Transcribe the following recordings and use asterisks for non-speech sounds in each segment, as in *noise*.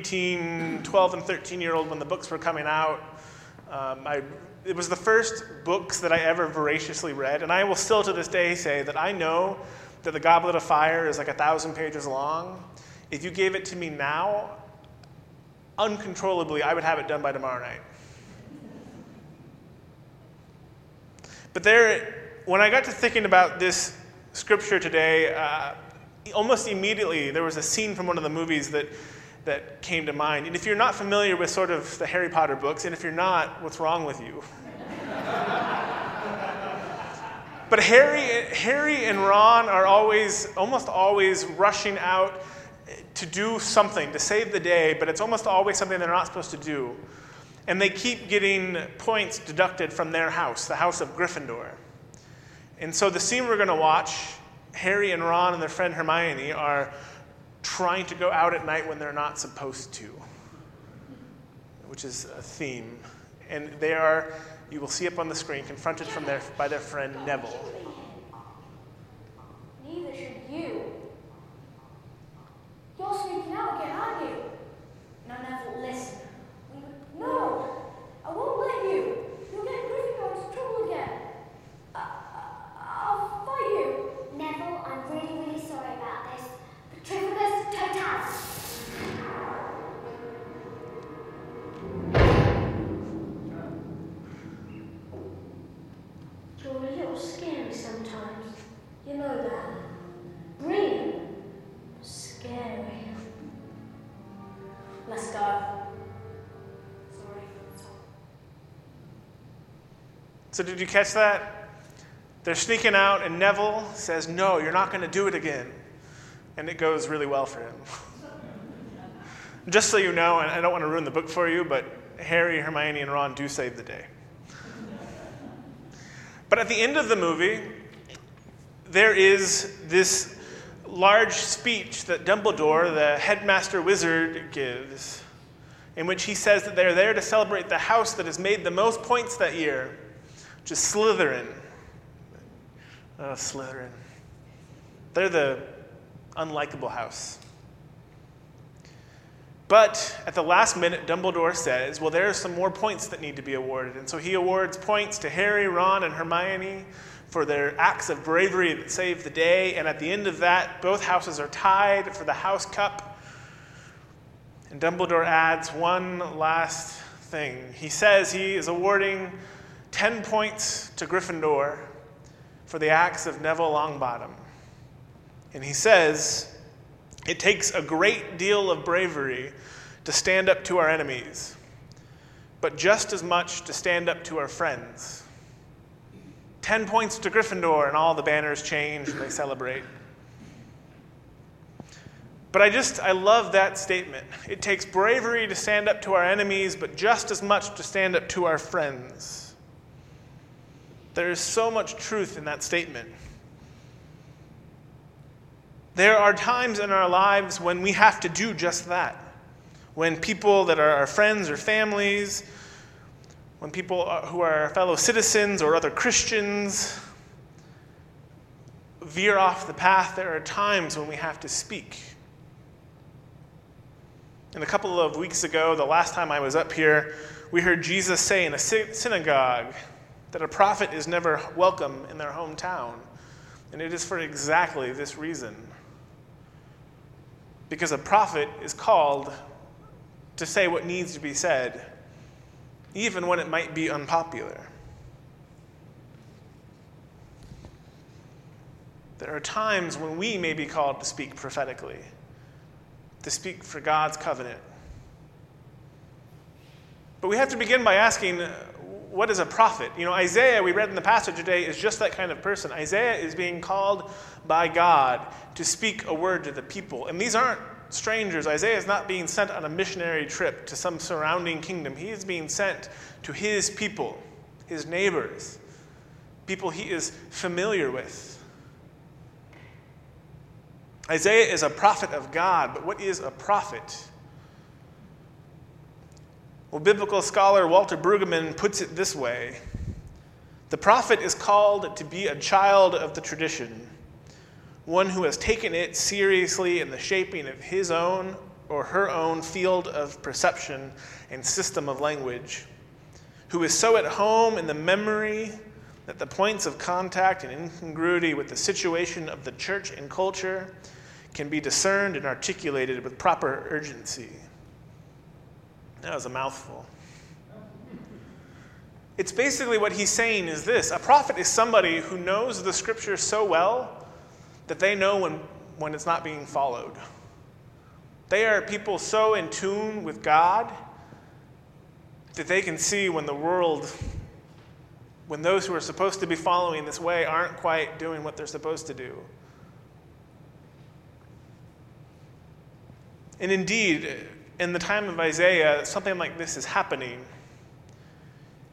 teen, 12 and 13 year old when the books were coming out. Um, I, it was the first books that I ever voraciously read, and I will still to this day say that I know that the Goblet of Fire is like a thousand pages long. If you gave it to me now, uncontrollably, I would have it done by tomorrow night. But there, when I got to thinking about this scripture today, uh, almost immediately there was a scene from one of the movies that, that came to mind. And if you're not familiar with sort of the Harry Potter books, and if you're not, what's wrong with you? *laughs* but Harry, Harry and Ron are always, almost always rushing out to do something, to save the day, but it's almost always something they're not supposed to do. And they keep getting points deducted from their house, the house of Gryffindor. And so the scene we're going to watch, Harry and Ron and their friend Hermione are trying to go out at night when they're not supposed to, which is a theme. And they are, you will see up on the screen, confronted from their, by their friend Neville. So, did you catch that? They're sneaking out, and Neville says, No, you're not going to do it again. And it goes really well for him. *laughs* Just so you know, and I don't want to ruin the book for you, but Harry, Hermione, and Ron do save the day. But at the end of the movie, there is this large speech that Dumbledore, the headmaster wizard, gives, in which he says that they're there to celebrate the house that has made the most points that year, is Slytherin. Oh, Slytherin. They're the unlikable house. But at the last minute, Dumbledore says, well, there are some more points that need to be awarded. And so he awards points to Harry, Ron, and Hermione for their acts of bravery that saved the day. And at the end of that, both houses are tied for the House Cup. And Dumbledore adds one last thing. He says he is awarding 10 points to Gryffindor for the acts of Neville Longbottom. And he says, it takes a great deal of bravery to stand up to our enemies, but just as much to stand up to our friends. 10 points to Gryffindor, and all the banners change and they celebrate. But I just, I love that statement. It takes bravery to stand up to our enemies, but just as much to stand up to our friends. There is so much truth in that statement. There are times in our lives when we have to do just that. When people that are our friends or families, when people who are fellow citizens or other Christians veer off the path, there are times when we have to speak. And a couple of weeks ago, the last time I was up here, we heard Jesus say in a synagogue that a prophet is never welcome in their hometown. And it is for exactly this reason. Because a prophet is called to say what needs to be said, even when it might be unpopular. There are times when we may be called to speak prophetically, to speak for God's covenant. But we have to begin by asking what is a prophet? You know, Isaiah, we read in the passage today, is just that kind of person. Isaiah is being called by God to speak a word to the people. And these aren't strangers. Isaiah is not being sent on a missionary trip to some surrounding kingdom. He is being sent to his people, his neighbors, people he is familiar with. Isaiah is a prophet of God, but what is a prophet? Well, biblical scholar Walter Brueggemann puts it this way The prophet is called to be a child of the tradition, one who has taken it seriously in the shaping of his own or her own field of perception and system of language, who is so at home in the memory that the points of contact and incongruity with the situation of the church and culture can be discerned and articulated with proper urgency. That was a mouthful. It's basically what he's saying is this a prophet is somebody who knows the scripture so well that they know when, when it's not being followed. They are people so in tune with God that they can see when the world, when those who are supposed to be following this way aren't quite doing what they're supposed to do. And indeed, in the time of Isaiah, something like this is happening.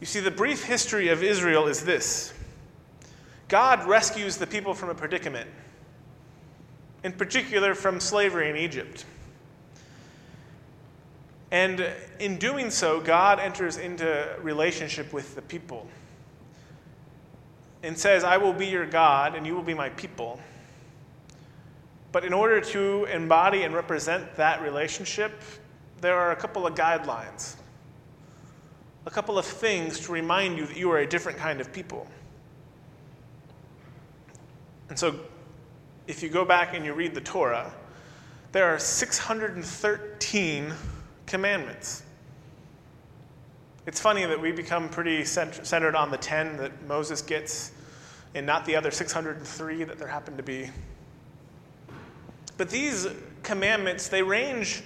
You see, the brief history of Israel is this God rescues the people from a predicament, in particular from slavery in Egypt. And in doing so, God enters into relationship with the people and says, I will be your God and you will be my people. But in order to embody and represent that relationship, there are a couple of guidelines, a couple of things to remind you that you are a different kind of people. And so, if you go back and you read the Torah, there are 613 commandments. It's funny that we become pretty centered on the 10 that Moses gets and not the other 603 that there happen to be. But these commandments, they range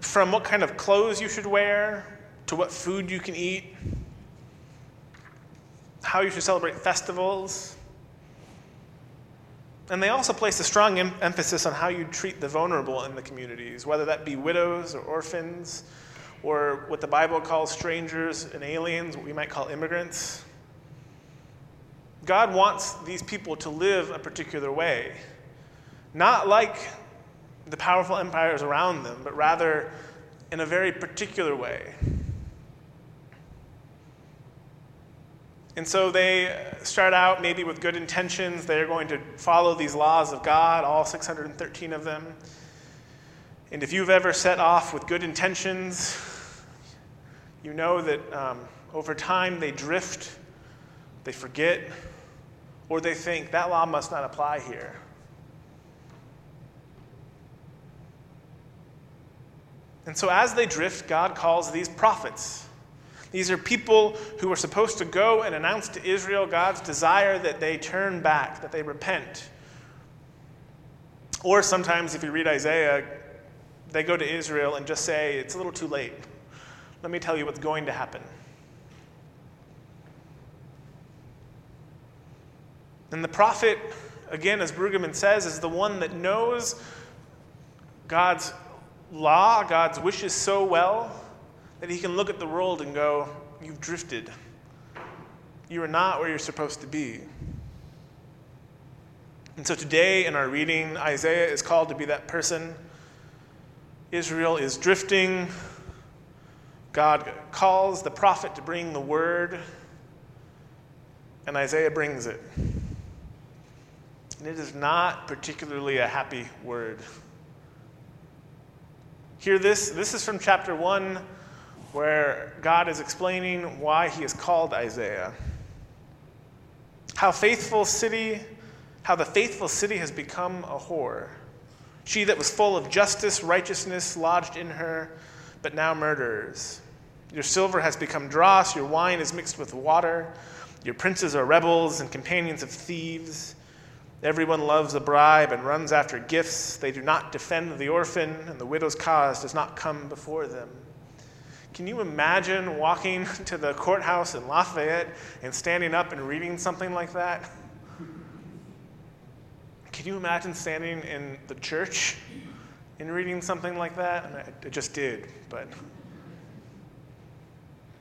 from what kind of clothes you should wear to what food you can eat, how you should celebrate festivals. And they also place a strong em- emphasis on how you treat the vulnerable in the communities, whether that be widows or orphans, or what the Bible calls strangers and aliens, what we might call immigrants. God wants these people to live a particular way, not like the powerful empires around them, but rather in a very particular way. And so they start out maybe with good intentions. They're going to follow these laws of God, all 613 of them. And if you've ever set off with good intentions, you know that um, over time they drift, they forget, or they think that law must not apply here. And so, as they drift, God calls these prophets. These are people who are supposed to go and announce to Israel God's desire that they turn back, that they repent. Or sometimes, if you read Isaiah, they go to Israel and just say, It's a little too late. Let me tell you what's going to happen. And the prophet, again, as Brueggemann says, is the one that knows God's law, God's wishes so well that he can look at the world and go, You've drifted. You are not where you're supposed to be. And so today in our reading, Isaiah is called to be that person. Israel is drifting. God calls the prophet to bring the word, and Isaiah brings it. And it is not particularly a happy word. Hear this. This is from chapter 1, where God is explaining why he has called Isaiah. How faithful city, how the faithful city has become a whore. She that was full of justice, righteousness lodged in her, but now murders. Your silver has become dross, your wine is mixed with water. Your princes are rebels and companions of thieves. Everyone loves a bribe and runs after gifts. They do not defend the orphan, and the widow's cause does not come before them. Can you imagine walking *laughs* to the courthouse in Lafayette and standing up and reading something like that? Can you imagine standing in the church and reading something like that? I, just did, but.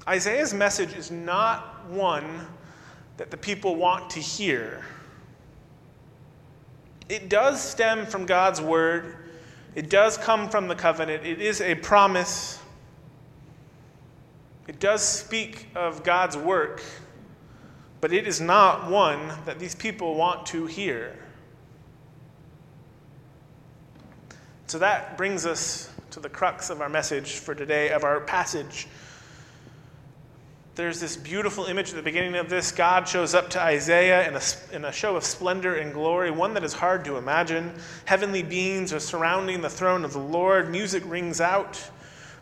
Isaiah's message is not one that the people want to hear. It does stem from God's word, it does come from the covenant, it is a promise. It does speak of God's work, but it is not one that these people want to hear. So that brings us to the crux of our message for today, of our passage. There's this beautiful image at the beginning of this. God shows up to Isaiah in a, in a show of splendor and glory, one that is hard to imagine. Heavenly beings are surrounding the throne of the Lord. Music rings out,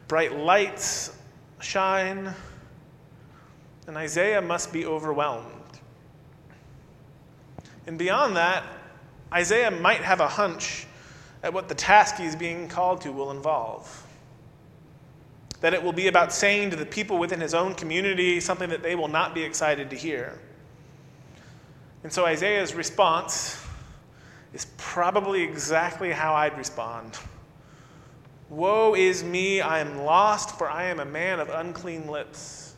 bright lights shine, and Isaiah must be overwhelmed. And beyond that, Isaiah might have a hunch at what the task he's being called to will involve. That it will be about saying to the people within his own community something that they will not be excited to hear. And so Isaiah's response is probably exactly how I'd respond Woe is me, I am lost, for I am a man of unclean lips.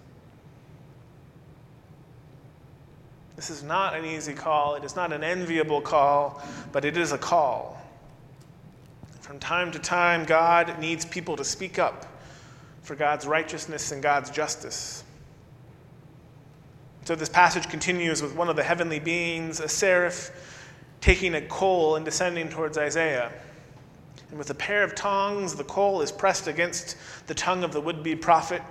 This is not an easy call. It is not an enviable call, but it is a call. From time to time, God needs people to speak up for God's righteousness and God's justice. So this passage continues with one of the heavenly beings, a seraph, taking a coal and descending towards Isaiah. And with a pair of tongs, the coal is pressed against the tongue of the would be prophet.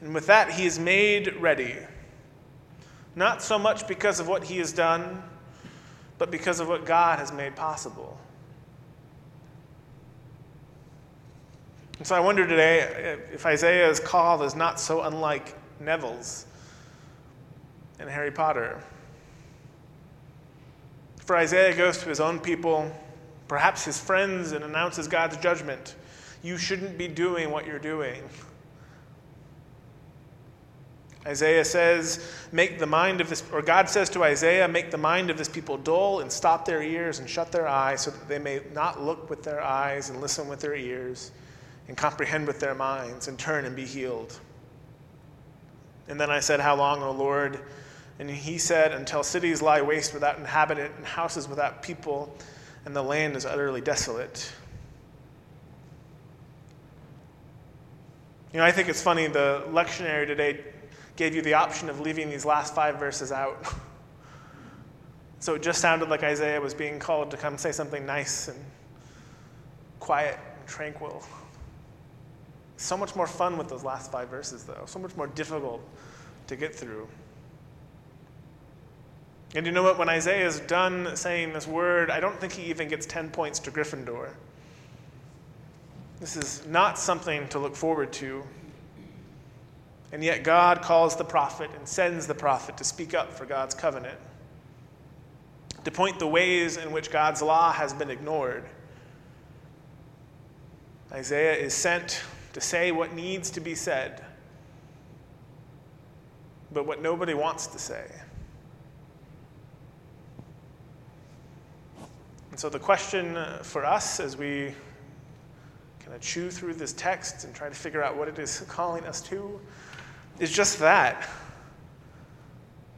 And with that, he is made ready. Not so much because of what he has done, but because of what God has made possible. And so I wonder today if Isaiah's call is not so unlike Neville's in Harry Potter. For Isaiah goes to his own people, perhaps his friends, and announces God's judgment. You shouldn't be doing what you're doing. Isaiah says, make the mind of this, or God says to Isaiah, make the mind of this people dull and stop their ears and shut their eyes so that they may not look with their eyes and listen with their ears and comprehend with their minds and turn and be healed. And then I said, How long, O Lord? And he said, Until cities lie waste without inhabitant and houses without people, and the land is utterly desolate. You know, I think it's funny, the lectionary today gave you the option of leaving these last five verses out. *laughs* so it just sounded like Isaiah was being called to come say something nice and quiet and tranquil. So much more fun with those last five verses, though. So much more difficult to get through. And you know what? When Isaiah is done saying this word, I don't think he even gets 10 points to Gryffindor. This is not something to look forward to. And yet, God calls the prophet and sends the prophet to speak up for God's covenant, to point the ways in which God's law has been ignored. Isaiah is sent to say what needs to be said, but what nobody wants to say. And so, the question for us as we kind of chew through this text and try to figure out what it is *laughs* calling us to is just that.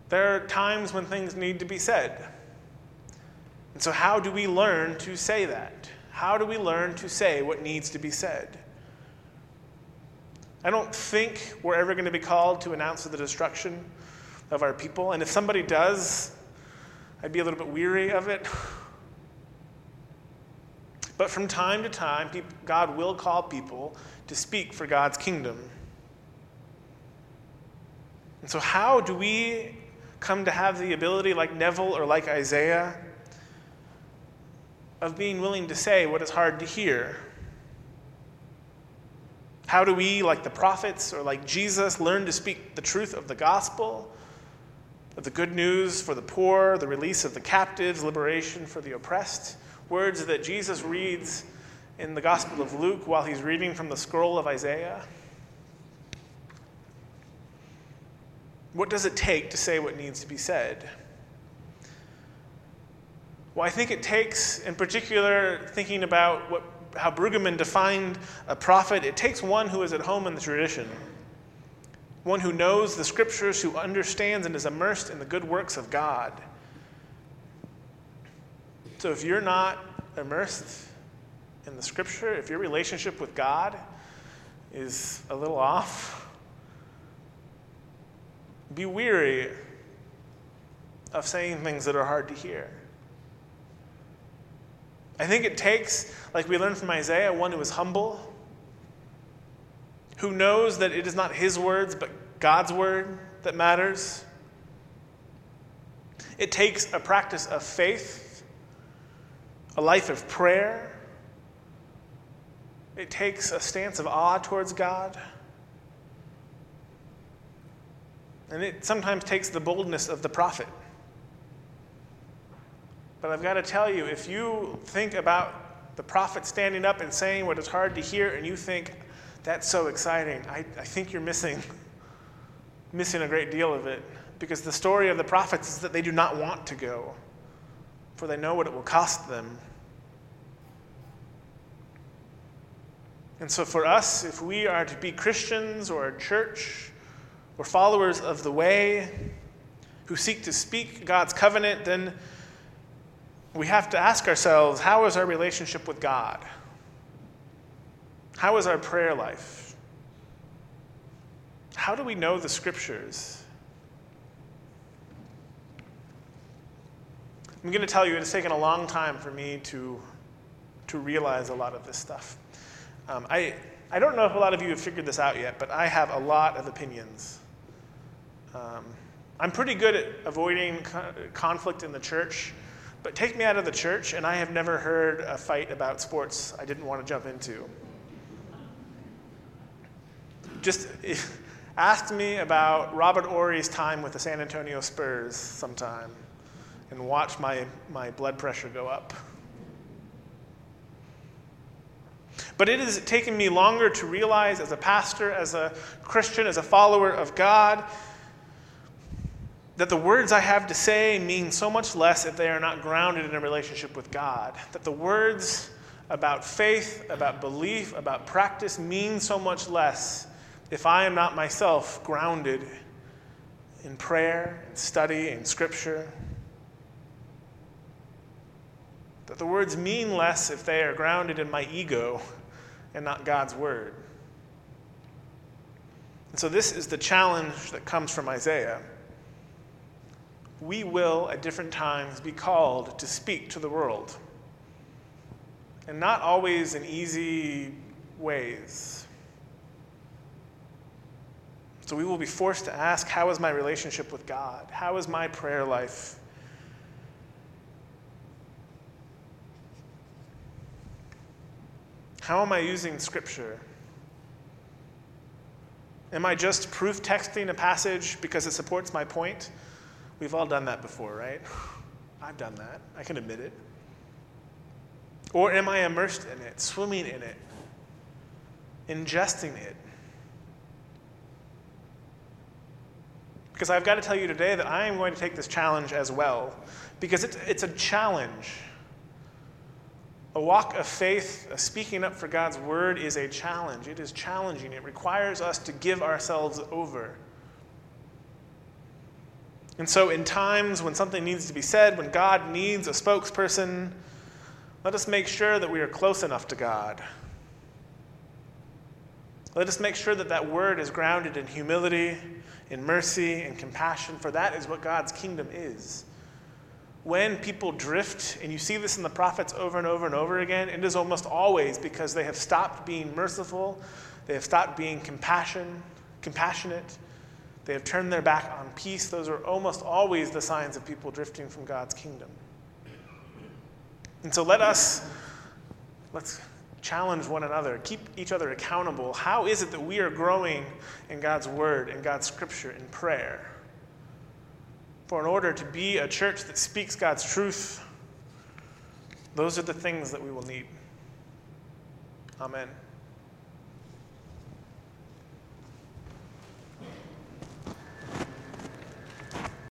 There are times when things need to be said. And so, how do we learn to say that? How do we learn to say what needs to be said? I don't think we're ever going to be called to announce the destruction of our people. And if somebody does, I'd be a little bit weary of it. But from time to time, God will call people to speak for God's kingdom. And so, how do we come to have the ability, like Neville or like Isaiah, of being willing to say what is hard to hear? How do we, like the prophets or like Jesus, learn to speak the truth of the gospel, of the good news for the poor, the release of the captives, liberation for the oppressed? Words that Jesus reads in the Gospel of Luke while he's reading from the scroll of Isaiah. What does it take to say what needs to be said? Well, I think it takes, in particular, thinking about what, how Brueggemann defined a prophet, it takes one who is at home in the tradition, one who knows the scriptures, who understands and is immersed in the good works of God. So if you're not immersed in the scripture, if your relationship with God is a little off, be weary of saying things that are hard to hear. I think it takes, like we learned from Isaiah, one who is humble, who knows that it is not his words, but God's word that matters. It takes a practice of faith, a life of prayer. It takes a stance of awe towards God. And it sometimes takes the boldness of the prophet. But I've got to tell you, if you think about the prophet standing up and saying what is hard to hear, and you think, that's so exciting, I, I think you're missing, *laughs* missing a great deal of it. Because the story of the prophets is that they do not want to go, for they know what it will cost them. And so, for us, if we are to be Christians or a church or followers of the way who seek to speak God's covenant, then we have to ask ourselves how is our relationship with God? How is our prayer life? How do we know the scriptures? I'm going to tell you, it has taken a long time for me to, to realize a lot of this stuff. Um, I, I don't know if a lot of you have figured this out yet, but I have a lot of opinions. Um, I'm pretty good at avoiding conflict in the church. But take me out of the church, and I have never heard a fight about sports I didn't want to jump into. Just *laughs* ask me about Robert Horry's time with the San Antonio Spurs sometime and watch my, my blood pressure go up. But it has taken me longer to realize as a pastor, as a Christian, as a follower of God, that the words I have to say mean so much less if they are not grounded in a relationship with God. That the words about faith, about belief, about practice mean so much less if I am not myself grounded in prayer, and study, and scripture. That the words mean less if they are grounded in my ego and not God's word. And so, this is the challenge that comes from Isaiah we will at different times be called to speak to the world. And not always in easy ways. So we will be forced to ask how is my relationship with God? How is my prayer life? How am I using Scripture? Am I just proof texting a passage because it supports my point? We've all done that before, right? *sighs* I've done that. I can admit it. Or am I immersed in it, swimming in it, ingesting it? Because I've got to tell you today that I am going to take this challenge as well, because it's, it's a challenge. A walk of faith, a speaking up for God's word is a challenge. It is challenging. It requires us to give ourselves over. And so, in times when something needs to be said, when God needs a spokesperson, let us make sure that we are close enough to God. Let us make sure that that word is grounded in humility, in mercy, and compassion, for that is what God's kingdom is. When people drift, and you see this in the prophets over and over and over again, it is almost always because they have stopped being merciful, they have stopped being compassion, compassionate, they have turned their back on peace. Those are almost always the signs of people drifting from God's kingdom. And so let us let's challenge one another, keep each other accountable. How is it that we are growing in God's word in God's scripture in prayer? For in order to be a church that speaks God's truth, those are the things that we will need. Amen.